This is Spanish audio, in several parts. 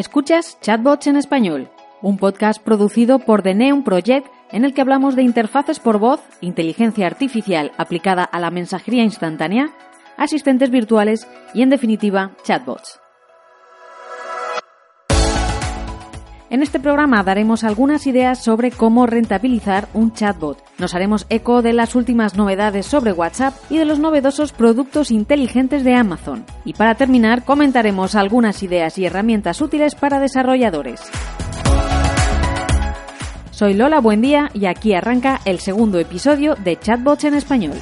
Escuchas Chatbots en Español, un podcast producido por The Neon Project en el que hablamos de interfaces por voz, inteligencia artificial aplicada a la mensajería instantánea, asistentes virtuales y, en definitiva, chatbots. En este programa daremos algunas ideas sobre cómo rentabilizar un chatbot. Nos haremos eco de las últimas novedades sobre WhatsApp y de los novedosos productos inteligentes de Amazon. Y para terminar, comentaremos algunas ideas y herramientas útiles para desarrolladores. Soy Lola Buen día y aquí arranca el segundo episodio de Chatbots en español.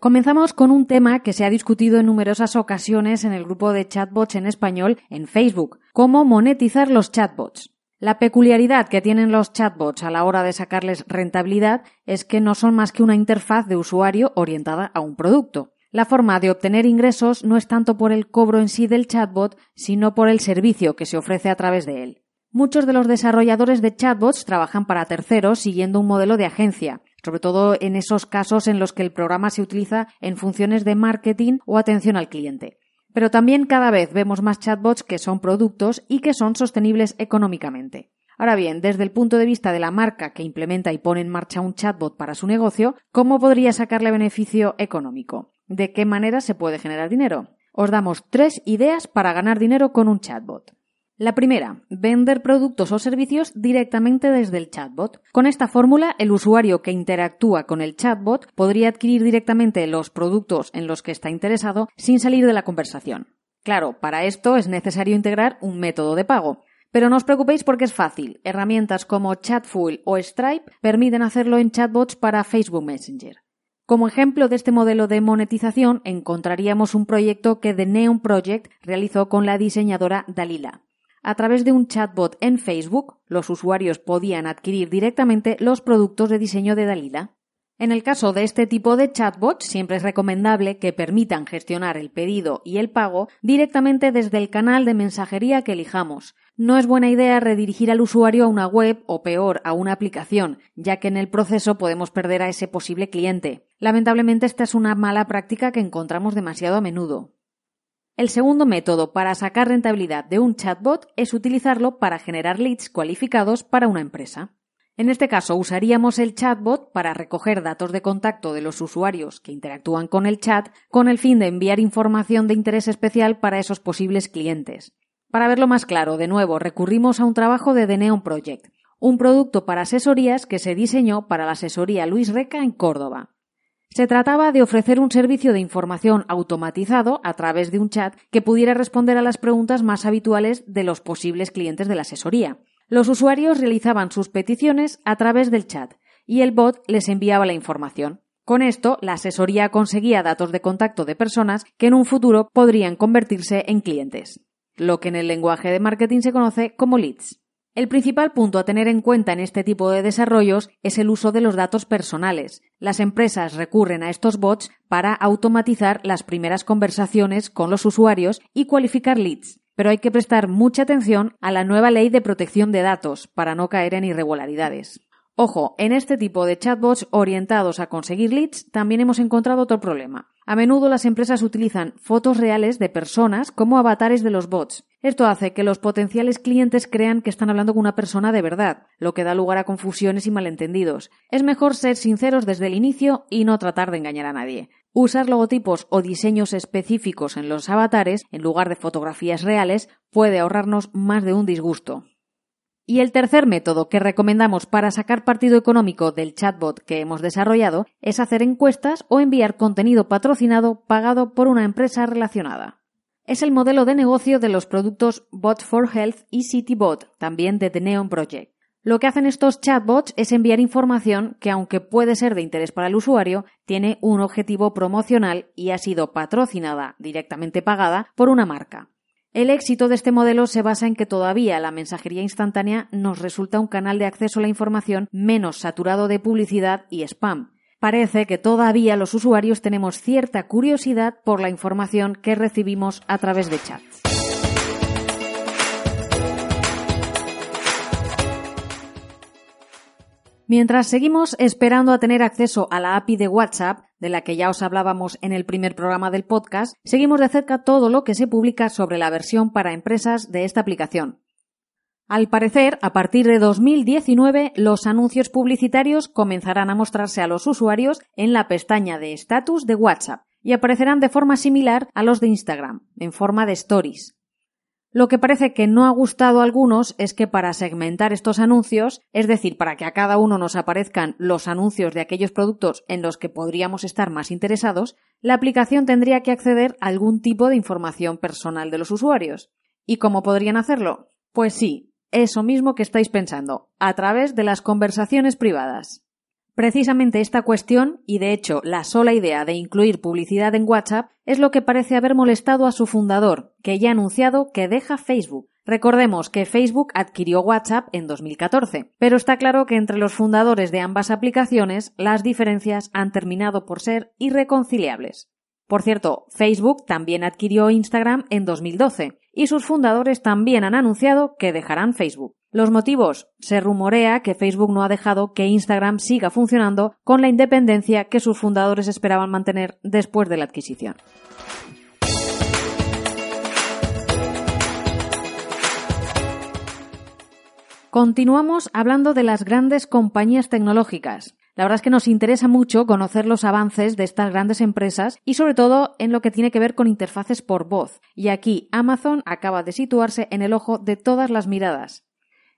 Comenzamos con un tema que se ha discutido en numerosas ocasiones en el grupo de chatbots en español en Facebook, cómo monetizar los chatbots. La peculiaridad que tienen los chatbots a la hora de sacarles rentabilidad es que no son más que una interfaz de usuario orientada a un producto. La forma de obtener ingresos no es tanto por el cobro en sí del chatbot, sino por el servicio que se ofrece a través de él. Muchos de los desarrolladores de chatbots trabajan para terceros siguiendo un modelo de agencia, sobre todo en esos casos en los que el programa se utiliza en funciones de marketing o atención al cliente. Pero también cada vez vemos más chatbots que son productos y que son sostenibles económicamente. Ahora bien, desde el punto de vista de la marca que implementa y pone en marcha un chatbot para su negocio, ¿cómo podría sacarle beneficio económico? ¿De qué manera se puede generar dinero? Os damos tres ideas para ganar dinero con un chatbot. La primera, vender productos o servicios directamente desde el chatbot. Con esta fórmula, el usuario que interactúa con el chatbot podría adquirir directamente los productos en los que está interesado sin salir de la conversación. Claro, para esto es necesario integrar un método de pago. Pero no os preocupéis porque es fácil. Herramientas como Chatfuel o Stripe permiten hacerlo en chatbots para Facebook Messenger. Como ejemplo de este modelo de monetización encontraríamos un proyecto que The Neon Project realizó con la diseñadora Dalila. A través de un chatbot en Facebook, los usuarios podían adquirir directamente los productos de diseño de Dalila. En el caso de este tipo de chatbots, siempre es recomendable que permitan gestionar el pedido y el pago directamente desde el canal de mensajería que elijamos. No es buena idea redirigir al usuario a una web o peor a una aplicación, ya que en el proceso podemos perder a ese posible cliente. Lamentablemente esta es una mala práctica que encontramos demasiado a menudo. El segundo método para sacar rentabilidad de un chatbot es utilizarlo para generar leads cualificados para una empresa. En este caso usaríamos el chatbot para recoger datos de contacto de los usuarios que interactúan con el chat con el fin de enviar información de interés especial para esos posibles clientes. Para verlo más claro, de nuevo, recurrimos a un trabajo de The Neon Project, un producto para asesorías que se diseñó para la asesoría Luis Reca en Córdoba. Se trataba de ofrecer un servicio de información automatizado a través de un chat que pudiera responder a las preguntas más habituales de los posibles clientes de la asesoría. Los usuarios realizaban sus peticiones a través del chat y el bot les enviaba la información. Con esto, la asesoría conseguía datos de contacto de personas que en un futuro podrían convertirse en clientes, lo que en el lenguaje de marketing se conoce como leads. El principal punto a tener en cuenta en este tipo de desarrollos es el uso de los datos personales. Las empresas recurren a estos bots para automatizar las primeras conversaciones con los usuarios y cualificar leads. Pero hay que prestar mucha atención a la nueva ley de protección de datos para no caer en irregularidades. Ojo, en este tipo de chatbots orientados a conseguir leads también hemos encontrado otro problema. A menudo las empresas utilizan fotos reales de personas como avatares de los bots. Esto hace que los potenciales clientes crean que están hablando con una persona de verdad, lo que da lugar a confusiones y malentendidos. Es mejor ser sinceros desde el inicio y no tratar de engañar a nadie. Usar logotipos o diseños específicos en los avatares en lugar de fotografías reales puede ahorrarnos más de un disgusto. Y el tercer método que recomendamos para sacar partido económico del chatbot que hemos desarrollado es hacer encuestas o enviar contenido patrocinado pagado por una empresa relacionada. Es el modelo de negocio de los productos Bot for Health y CityBot, también de The Neon Project. Lo que hacen estos chatbots es enviar información que, aunque puede ser de interés para el usuario, tiene un objetivo promocional y ha sido patrocinada, directamente pagada, por una marca. El éxito de este modelo se basa en que todavía la mensajería instantánea nos resulta un canal de acceso a la información menos saturado de publicidad y spam. Parece que todavía los usuarios tenemos cierta curiosidad por la información que recibimos a través de chats. Mientras seguimos esperando a tener acceso a la API de WhatsApp, de la que ya os hablábamos en el primer programa del podcast, seguimos de cerca todo lo que se publica sobre la versión para empresas de esta aplicación. Al parecer, a partir de 2019, los anuncios publicitarios comenzarán a mostrarse a los usuarios en la pestaña de estatus de WhatsApp y aparecerán de forma similar a los de Instagram, en forma de stories. Lo que parece que no ha gustado a algunos es que para segmentar estos anuncios, es decir, para que a cada uno nos aparezcan los anuncios de aquellos productos en los que podríamos estar más interesados, la aplicación tendría que acceder a algún tipo de información personal de los usuarios. ¿Y cómo podrían hacerlo? Pues sí, eso mismo que estáis pensando, a través de las conversaciones privadas. Precisamente esta cuestión, y de hecho la sola idea de incluir publicidad en WhatsApp, es lo que parece haber molestado a su fundador, que ya ha anunciado que deja Facebook. Recordemos que Facebook adquirió WhatsApp en 2014, pero está claro que entre los fundadores de ambas aplicaciones las diferencias han terminado por ser irreconciliables. Por cierto, Facebook también adquirió Instagram en 2012 y sus fundadores también han anunciado que dejarán Facebook. Los motivos. Se rumorea que Facebook no ha dejado que Instagram siga funcionando con la independencia que sus fundadores esperaban mantener después de la adquisición. Continuamos hablando de las grandes compañías tecnológicas. La verdad es que nos interesa mucho conocer los avances de estas grandes empresas y sobre todo en lo que tiene que ver con interfaces por voz. Y aquí Amazon acaba de situarse en el ojo de todas las miradas.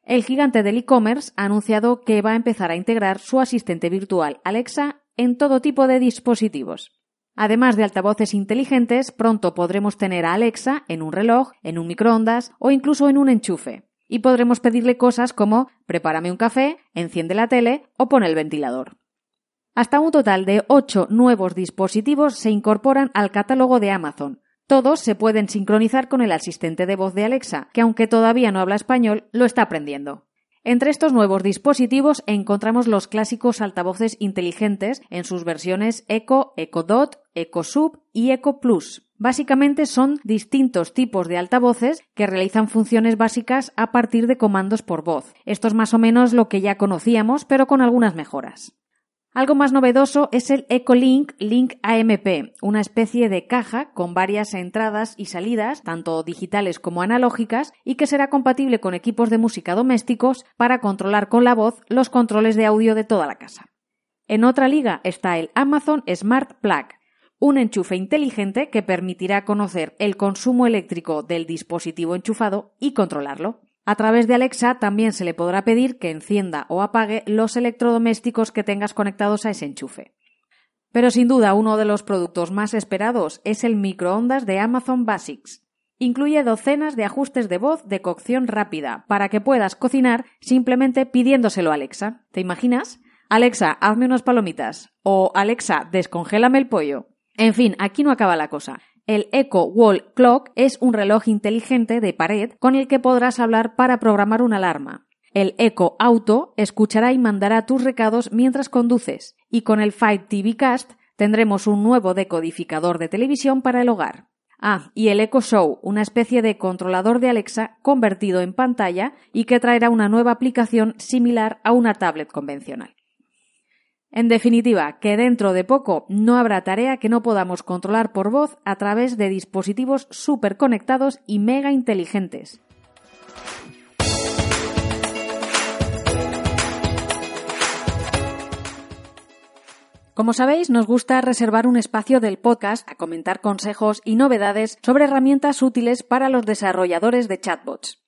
El gigante del e-commerce ha anunciado que va a empezar a integrar su asistente virtual Alexa en todo tipo de dispositivos. Además de altavoces inteligentes, pronto podremos tener a Alexa en un reloj, en un microondas o incluso en un enchufe y podremos pedirle cosas como prepárame un café, enciende la tele o pon el ventilador. Hasta un total de ocho nuevos dispositivos se incorporan al catálogo de Amazon. Todos se pueden sincronizar con el asistente de voz de Alexa, que aunque todavía no habla español, lo está aprendiendo. Entre estos nuevos dispositivos encontramos los clásicos altavoces inteligentes en sus versiones Echo, Echo Dot, Echo Sub y Echo Plus. Básicamente son distintos tipos de altavoces que realizan funciones básicas a partir de comandos por voz. Esto es más o menos lo que ya conocíamos, pero con algunas mejoras. Algo más novedoso es el EcoLink Link AMP, una especie de caja con varias entradas y salidas, tanto digitales como analógicas, y que será compatible con equipos de música domésticos para controlar con la voz los controles de audio de toda la casa. En otra liga está el Amazon Smart Plug, un enchufe inteligente que permitirá conocer el consumo eléctrico del dispositivo enchufado y controlarlo. A través de Alexa también se le podrá pedir que encienda o apague los electrodomésticos que tengas conectados a ese enchufe. Pero sin duda uno de los productos más esperados es el microondas de Amazon Basics. Incluye docenas de ajustes de voz de cocción rápida para que puedas cocinar simplemente pidiéndoselo a Alexa. ¿Te imaginas? Alexa, hazme unas palomitas. O Alexa, descongélame el pollo. En fin, aquí no acaba la cosa. El Echo Wall Clock es un reloj inteligente de pared con el que podrás hablar para programar una alarma. El Echo Auto escuchará y mandará tus recados mientras conduces. Y con el Fight TV Cast tendremos un nuevo decodificador de televisión para el hogar. Ah, y el Echo Show, una especie de controlador de Alexa convertido en pantalla y que traerá una nueva aplicación similar a una tablet convencional. En definitiva, que dentro de poco no habrá tarea que no podamos controlar por voz a través de dispositivos súper conectados y mega inteligentes. Como sabéis, nos gusta reservar un espacio del podcast a comentar consejos y novedades sobre herramientas útiles para los desarrolladores de chatbots.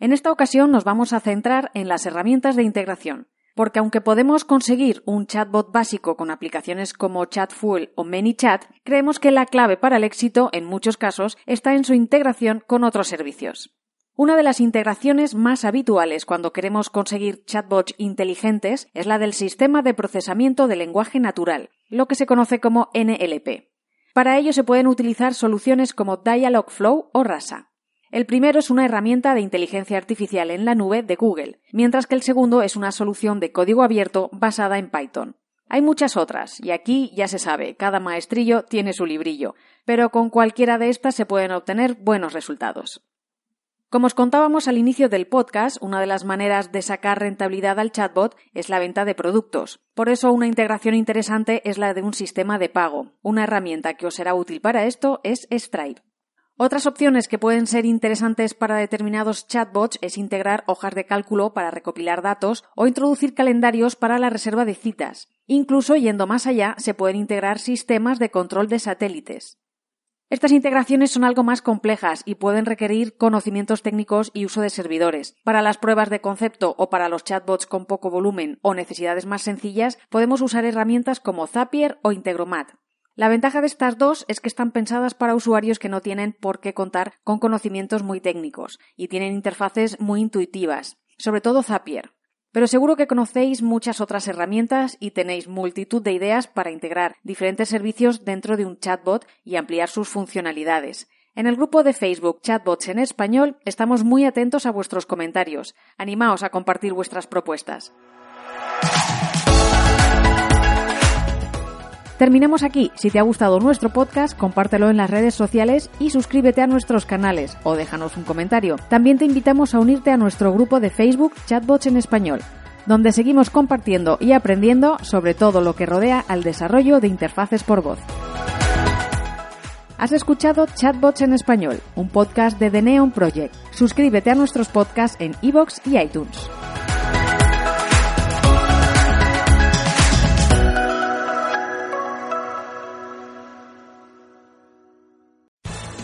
En esta ocasión nos vamos a centrar en las herramientas de integración, porque aunque podemos conseguir un chatbot básico con aplicaciones como Chatfuel o ManyChat, creemos que la clave para el éxito en muchos casos está en su integración con otros servicios. Una de las integraciones más habituales cuando queremos conseguir chatbots inteligentes es la del sistema de procesamiento de lenguaje natural, lo que se conoce como NLP. Para ello se pueden utilizar soluciones como Dialogflow o Rasa. El primero es una herramienta de inteligencia artificial en la nube de Google, mientras que el segundo es una solución de código abierto basada en Python. Hay muchas otras, y aquí ya se sabe, cada maestrillo tiene su librillo, pero con cualquiera de estas se pueden obtener buenos resultados. Como os contábamos al inicio del podcast, una de las maneras de sacar rentabilidad al chatbot es la venta de productos. Por eso una integración interesante es la de un sistema de pago. Una herramienta que os será útil para esto es Stripe. Otras opciones que pueden ser interesantes para determinados chatbots es integrar hojas de cálculo para recopilar datos o introducir calendarios para la reserva de citas. Incluso yendo más allá, se pueden integrar sistemas de control de satélites. Estas integraciones son algo más complejas y pueden requerir conocimientos técnicos y uso de servidores. Para las pruebas de concepto o para los chatbots con poco volumen o necesidades más sencillas, podemos usar herramientas como Zapier o Integromat. La ventaja de estas dos es que están pensadas para usuarios que no tienen por qué contar con conocimientos muy técnicos y tienen interfaces muy intuitivas, sobre todo Zapier. Pero seguro que conocéis muchas otras herramientas y tenéis multitud de ideas para integrar diferentes servicios dentro de un chatbot y ampliar sus funcionalidades. En el grupo de Facebook Chatbots en Español estamos muy atentos a vuestros comentarios. Animaos a compartir vuestras propuestas. Terminamos aquí. Si te ha gustado nuestro podcast, compártelo en las redes sociales y suscríbete a nuestros canales o déjanos un comentario. También te invitamos a unirte a nuestro grupo de Facebook Chatbots en Español, donde seguimos compartiendo y aprendiendo sobre todo lo que rodea al desarrollo de interfaces por voz. Has escuchado Chatbots en Español, un podcast de The Neon Project. Suscríbete a nuestros podcasts en iVoox y iTunes.